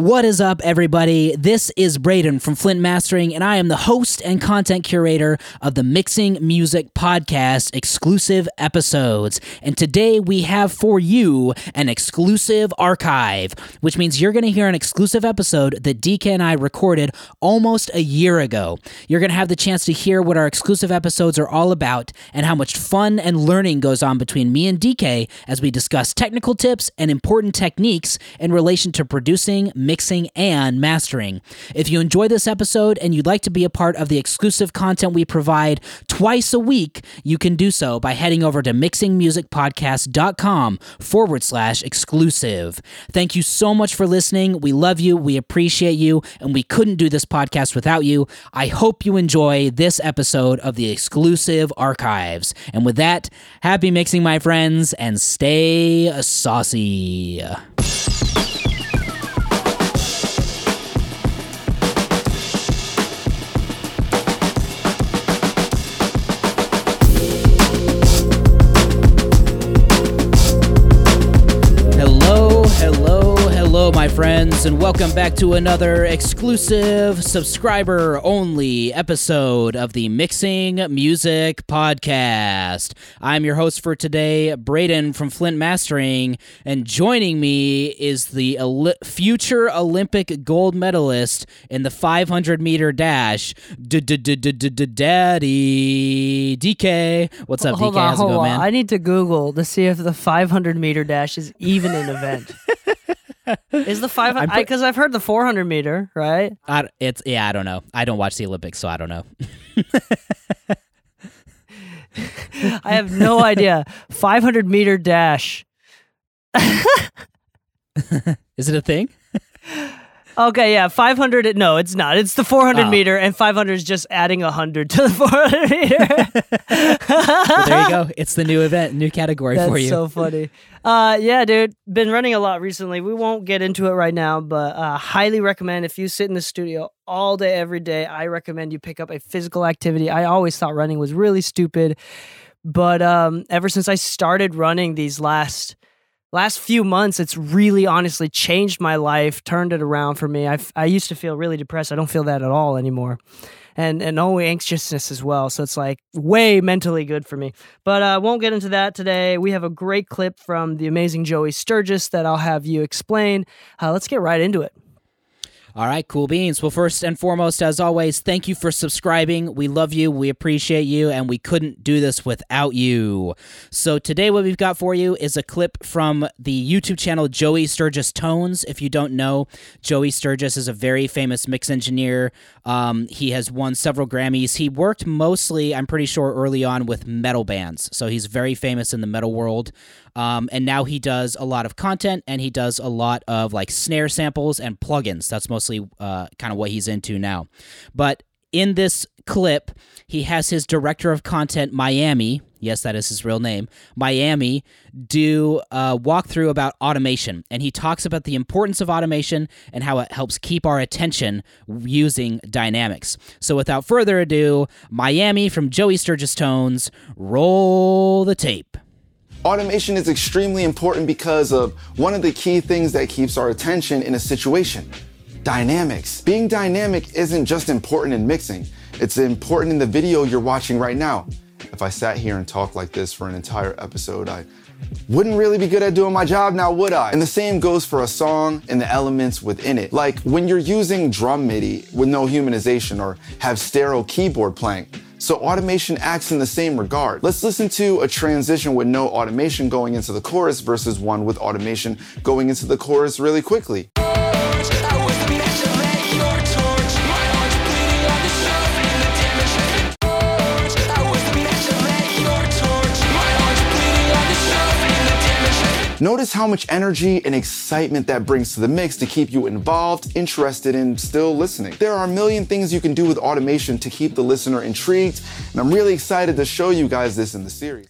What is up, everybody? This is Braeden from Flint Mastering, and I am the host and content curator of the Mixing Music Podcast exclusive episodes. And today we have for you an exclusive archive, which means you're going to hear an exclusive episode that Dee Kei and I recorded almost a year ago. You're going to have the chance to hear what our exclusive episodes are all about and how much fun and learning goes on between me and Dee Kei as we discuss technical tips and important techniques in relation to producing mixing, and mastering. If you enjoy this episode and you'd like to be a part of the exclusive content we provide twice a week, you can do so by heading over to mixingmusicpodcast.com forward slash exclusive. Thank you so much for listening. We love you, we appreciate you, and we couldn't do this podcast without you. I hope you enjoy this episode of the exclusive archives. And with that, happy mixing, my friends, and stay saucy. And welcome back to another exclusive subscriber only episode of the Mixing Music Podcast. I'm your host for today, Braeden from Flint Mastering, and joining me is the future Olympic gold medalist in the 500 meter dash, Daddy Dee Kei. What's up, Dee Kei? How's it going, man? I need to Google to see if the 500 meter dash is even an event. Is the five because I've heard the 400 meter, right? I, it's yeah, I don't know. I don't watch the Olympics, so I don't know. I have no idea. 500 meter dash. Is it a thing? Okay, yeah, 500. No, it's not. It's the 400 oh. meter, and 500 is just adding 100 to the 400 meter. well, there you go. It's the new event, new category That's for you. so funny. Uh, yeah, dude, been running a lot recently. We won't get into it right now, but uh, highly recommend if you sit in the studio all day, every day. I recommend you pick up a physical activity. I always thought running was really stupid, but um, ever since I started running these last last few months it's really honestly changed my life turned it around for me. I i used to feel really depressed. I don't feel that at all anymore. And and no anxiousness as well. So it's like way mentally good for me. But i uh, won't get into that today. We have a great clip from the amazing joey sturgis that i'll have you explain. Uh, let's get right into it all right, cool beans. Well, first and foremost, as always, thank you for subscribing. We love you, we appreciate you, and we couldn't do this without you. So, today, what we've got for you is a clip from the YouTube channel Joey Sturgis Tones. If you don't know, Joey Sturgis is a very famous mix engineer. Um, he has won several Grammys. He worked mostly, I'm pretty sure, early on with metal bands. So, he's very famous in the metal world. Um, and now he does a lot of content and he does a lot of like snare samples and plugins. That's mostly uh, kind of what he's into now. But in this clip, he has his director of content, Miami. Yes, that is his real name. Miami do a walkthrough about automation, and he talks about the importance of automation and how it helps keep our attention using dynamics. So, without further ado, Miami from Joey Sturgis Tones, roll the tape. Automation is extremely important because of one of the key things that keeps our attention in a situation. Dynamics. Being dynamic isn't just important in mixing, it's important in the video you're watching right now. If I sat here and talked like this for an entire episode, I wouldn't really be good at doing my job now, would I? And the same goes for a song and the elements within it. Like when you're using drum MIDI with no humanization or have stereo keyboard playing. So automation acts in the same regard. Let's listen to a transition with no automation going into the chorus versus one with automation going into the chorus really quickly. Notice how much energy and excitement that brings to the mix to keep you involved, interested, and still listening. There are a million things you can do with automation to keep the listener intrigued, and I'm really excited to show you guys this in the series.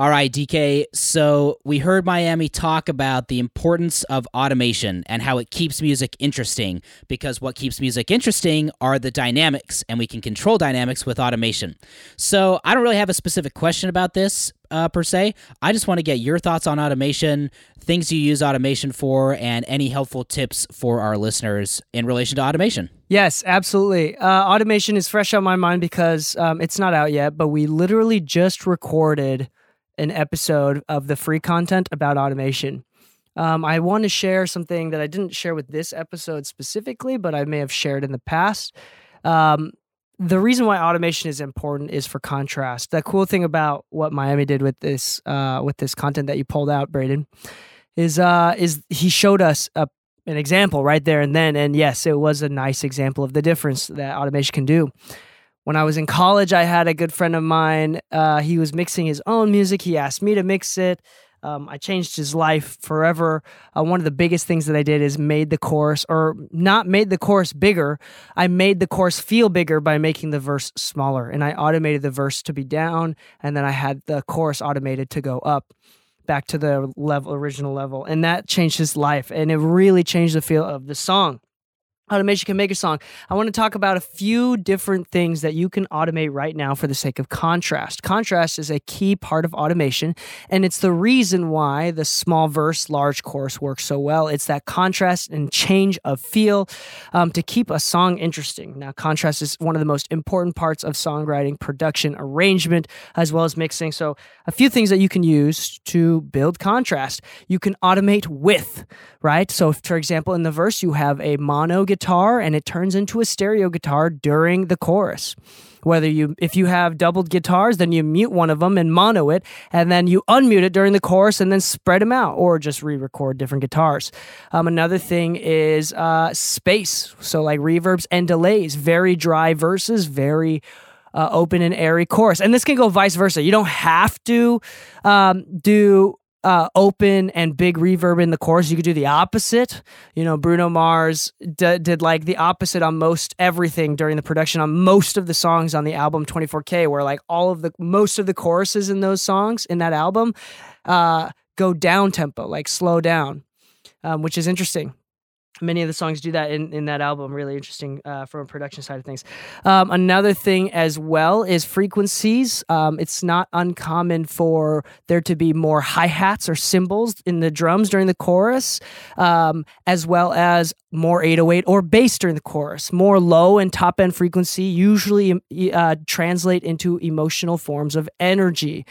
All right, Dee Kei. So we heard Miami talk about the importance of automation and how it keeps music interesting because what keeps music interesting are the dynamics, and we can control dynamics with automation. So I don't really have a specific question about this uh, per se. I just want to get your thoughts on automation, things you use automation for, and any helpful tips for our listeners in relation to automation. Yes, absolutely. Uh, automation is fresh on my mind because um, it's not out yet, but we literally just recorded an episode of the free content about automation. Um, I want to share something that I didn't share with this episode specifically, but I may have shared in the past. Um, the reason why automation is important is for contrast. The cool thing about what Miami did with this uh, with this content that you pulled out, Braeden, is uh, is he showed us a, an example right there and then, and yes, it was a nice example of the difference that automation can do when I was in college, I had a good friend of mine. Uh, he was mixing his own music. He asked me to mix it. Um, I changed his life forever. Uh, one of the biggest things that I did is made the chorus, or not made the chorus bigger. I made the chorus feel bigger by making the verse smaller, and I automated the verse to be down, and then I had the chorus automated to go up back to the level original level, and that changed his life, and it really changed the feel of the song automation can make a song. I want to talk about a few different things that you can automate right now for the sake of contrast. Contrast is a key part of automation, and it's the reason why the small verse, large chorus works so well. It's that contrast and change of feel um, to keep a song interesting. Now, contrast is one of the most important parts of songwriting, production, arrangement, as well as mixing. So, a few things that you can use to build contrast. You can automate width, right? So, for example, in the verse, you have a mono guitar guitar and it turns into a stereo guitar during the chorus. Whether you if you have doubled guitars then you mute one of them and mono it and then you unmute it during the chorus and then spread them out or just re-record different guitars. Um, another thing is uh, space. So like reverbs and delays. Very dry verses very uh, open and airy chorus. And this can go vice versa. You don't have to um, do uh, open and big reverb in the chorus. You could do the opposite. You know, Bruno Mars d- did like the opposite on most everything during the production on most of the songs on the album 24K, where like all of the most of the choruses in those songs in that album uh, go down tempo, like slow down, um, which is interesting many of the songs do that in, in that album really interesting uh, from a production side of things. Um, another thing as well is frequencies. Um, it's not uncommon for there to be more hi-hats or cymbals in the drums during the chorus um, as well as more 808 or bass during the chorus. More low and top end frequency usually uh, translate into emotional forms of energy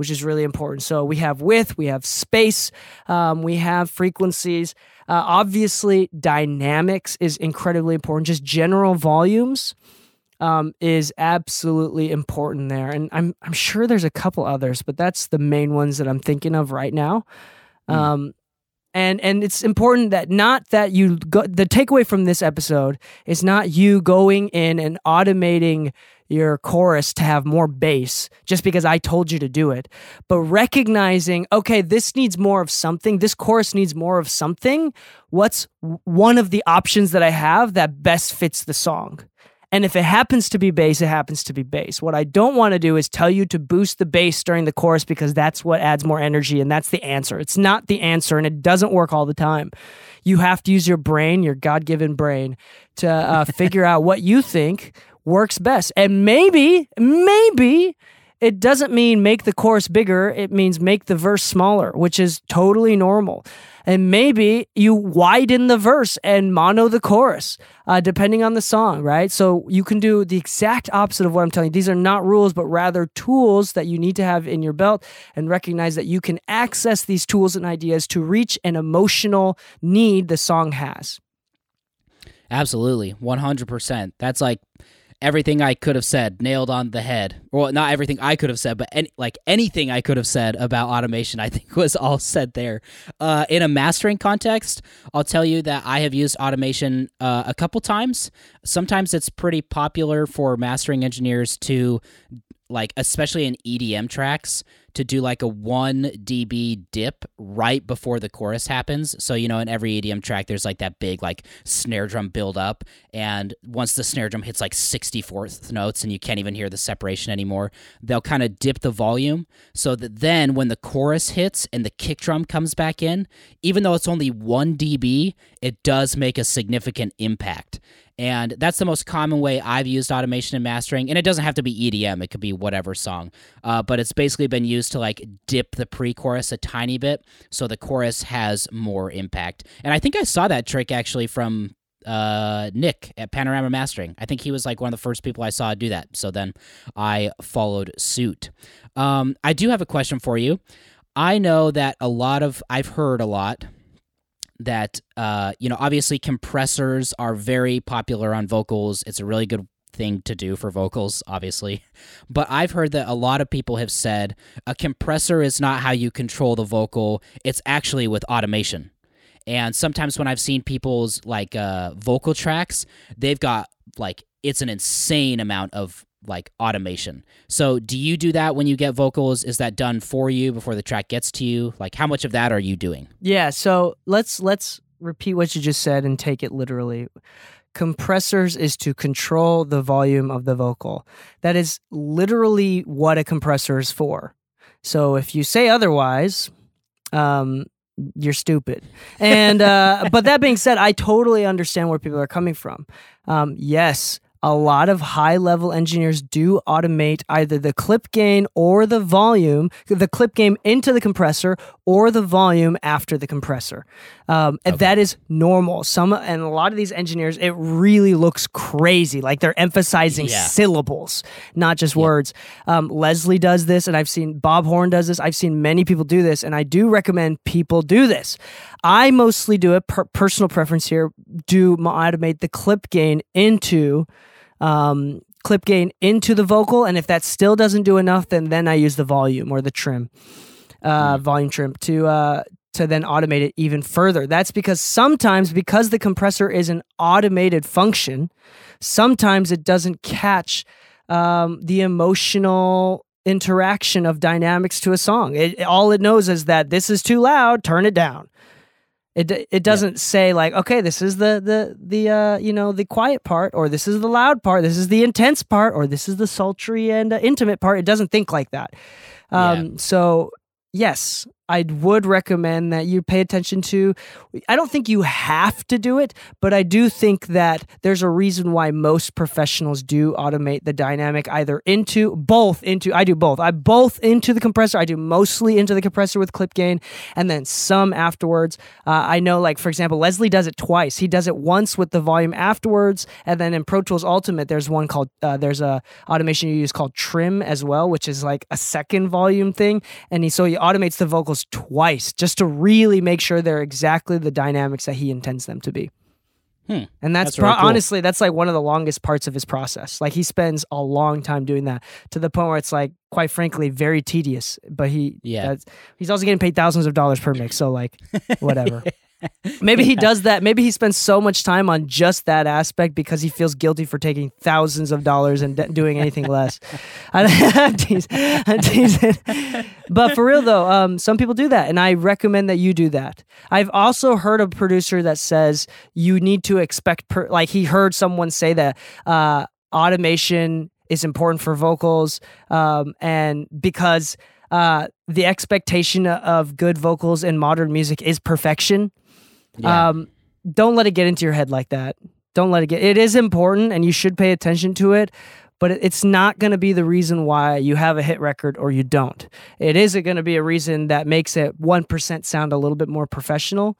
which is really important so we have width we have space um, we have frequencies uh, obviously, dynamics is incredibly important. Just general volumes um, is absolutely important there, and I'm I'm sure there's a couple others, but that's the main ones that I'm thinking of right now. Mm. And and it's important that not that you go the takeaway from this episode is not you going in and automating your chorus to have more bass just because I told you to do it, but recognizing, okay, this needs more of something. This chorus needs more of something. What's one of the options that I have that best fits the song? And if it happens to be bass, it happens to be bass. What I don't want to do is tell you to boost the bass during the chorus because that's what adds more energy and that's the answer. It's not the answer and it doesn't work all the time. You have to use your brain, your God given brain, to uh, figure out what you think works best. And maybe, maybe it doesn't mean make the chorus bigger, it means make the verse smaller, which is totally normal. And maybe you widen the verse and mono the chorus, uh, depending on the song, right? So you can do the exact opposite of what I'm telling you. These are not rules, but rather tools that you need to have in your belt and recognize that you can access these tools and ideas to reach an emotional need the song has. Absolutely. 100%. That's like everything I could have said nailed on the head. Well, not everything I could have said, but any, like anything I could have said about automation, I think was all said there. Uh, in a mastering context, I'll tell you that I have used automation uh, a couple times. Sometimes it's pretty popular for mastering engineers to like especially in EDM tracks to do like a 1 dB dip right before the chorus happens. So, you know, in every EDM track, there's like that big like snare drum build up. And once the snare drum hits like 64th notes and you can't even hear the separation anymore, they'll kind of dip the volume so that then when the chorus hits and the kick drum comes back in, even though it's only 1 dB, it does make a significant impact. And that's the most common way I've used automation and mastering. And it doesn't have to be EDM, it could be whatever song. Uh, but it's basically been used to like dip the pre chorus a tiny bit so the chorus has more impact. And I think I saw that trick actually from uh, Nick at Panorama Mastering. I think he was like one of the first people I saw do that. So then I followed suit. Um, I do have a question for you. I know that a lot of, I've heard a lot that uh, you know obviously compressors are very popular on vocals. It's a really good thing to do for vocals obviously. But i've heard that a lot of people have said a compressor is not how you control the vocal. It's actually with automation. And sometimes when i've seen people's like uh, vocal tracks they've got like it's an insane amount of like automation. So, do you do that when you get vocals? Is that done for you before the track gets to you? Like, how much of that are you doing? Yeah. So let's let's repeat what you just said and take it literally. Compressors is to control the volume of the vocal. That is literally what a compressor is for. So if you say otherwise, um, you're stupid. And uh, but that being said, I totally understand where people are coming from. Um, yes, a lot of high level engineers do automate either the clip gain or the volume, the clip gain into the compressor or the volume after the compressor. Um, and okay. that is normal. Some and a lot of these engineers, it really looks crazy. Like they're emphasizing yeah. syllables, not just yeah. words. Um, Leslie does this, and I've seen Bob Horn does this. I've seen many people do this, and I do recommend people do this. I mostly do it per- personal preference here. Do automate the clip gain into um, clip gain into the vocal, and if that still doesn't do enough, then then I use the volume or the trim, uh, mm. volume trim to uh, to then automate it even further. That's because sometimes because the compressor is an automated function, sometimes it doesn't catch um, the emotional interaction of dynamics to a song. It, all it knows is that this is too loud, turn it down. It it doesn't yeah. say like okay this is the the the uh you know the quiet part or this is the loud part this is the intense part or this is the sultry and uh, intimate part. It doesn't think like that. Um, yeah. So yes, I would recommend that you pay attention to. I don't think you have to do it, but I do think that there's a reason why most professionals do automate the dynamic either into both into I do both. I both into the compressor. I do mostly into the compressor with clip gain, and then some afterwards. Uh, I know, like for example, Leslie does it twice. He does it once with the volume afterwards, and then in Pro Tools Ultimate, there's one called uh, there's a automation you use called trim as well, which is like a second volume thing, and he so he automates the vocals twice just to really make sure they're exactly the dynamics that he intends them to be. Hmm. And that's, that's really cool. honestly, that's like one of the longest parts of his process. Like he spends a long time doing that to the point where it's like, quite frankly, very tedious. But he, yeah, he's also getting paid thousands of dollars per mix. So like, whatever. Maybe he does that. Maybe he spends so much time on just that aspect because he feels guilty for taking thousands of dollars and de- doing anything less. I'm, teasing, I'm teasing. But for real though, um, some people do that, and I recommend that you do that. I've also heard a producer that says you need to expect, per- like he heard someone say that uh, automation is important for vocals, um, and because. Uh, the expectation of good vocals in modern music is perfection. Yeah. Um, don't let it get into your head like that. Don't let it get. It is important, and you should pay attention to it. But it's not going to be the reason why you have a hit record or you don't. It is going to be a reason that makes it one percent sound a little bit more professional.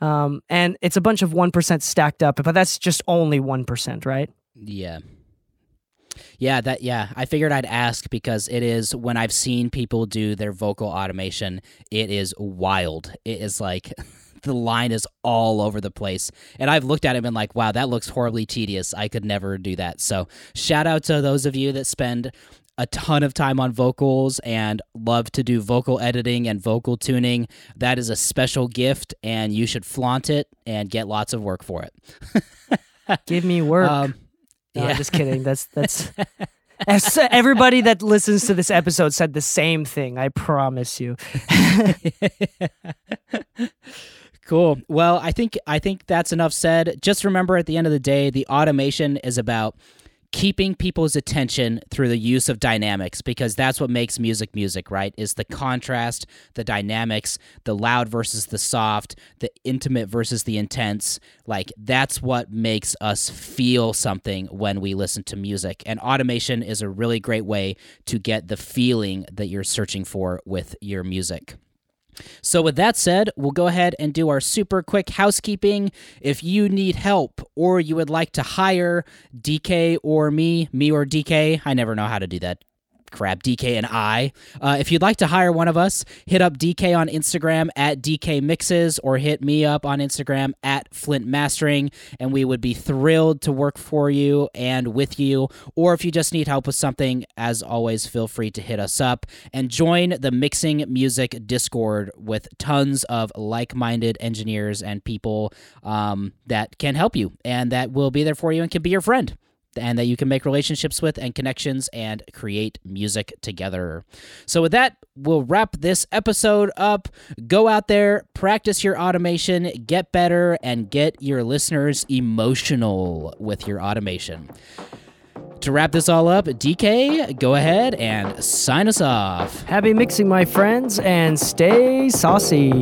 Um, and it's a bunch of one percent stacked up, but that's just only one percent, right? Yeah. Yeah, that yeah. I figured I'd ask because it is when I've seen people do their vocal automation, it is wild. It is like the line is all over the place. And I've looked at it and been like, wow, that looks horribly tedious. I could never do that. So shout out to those of you that spend a ton of time on vocals and love to do vocal editing and vocal tuning. That is a special gift and you should flaunt it and get lots of work for it. Give me work. Um, no, yeah. I'm just kidding. That's that's Everybody that listens to this episode said the same thing. I promise you. Cool. Well, I think I think that's enough said. Just remember at the end of the day, the automation is about keeping people's attention through the use of dynamics because that's what makes music music, right? Is the contrast, the dynamics, the loud versus the soft, the intimate versus the intense. Like that's what makes us feel something when we listen to music. And automation is a really great way to get the feeling that you're searching for with your music. So, with that said, we'll go ahead and do our super quick housekeeping. If you need help or you would like to hire Dee Kei or me, me or Dee Kei, I never know how to do that crap, Dee Kei and I. Uh, if you'd like to hire one of us, hit up Dee Kei on Instagram at Dee Kei Mixes or hit me up on Instagram at Flint Mastering, and we would be thrilled to work for you and with you. Or if you just need help with something, as always, feel free to hit us up and join the Mixing Music Discord with tons of like minded engineers and people um, that can help you and that will be there for you and can be your friend and that you can make relationships with and connections and create music together. So, with that, we'll wrap this episode up. Go out there, practice your automation, get better, and get your listeners emotional with your automation. To wrap this all up, Dee Kei, go ahead and sign us off. Happy mixing, my friends, and stay saucy.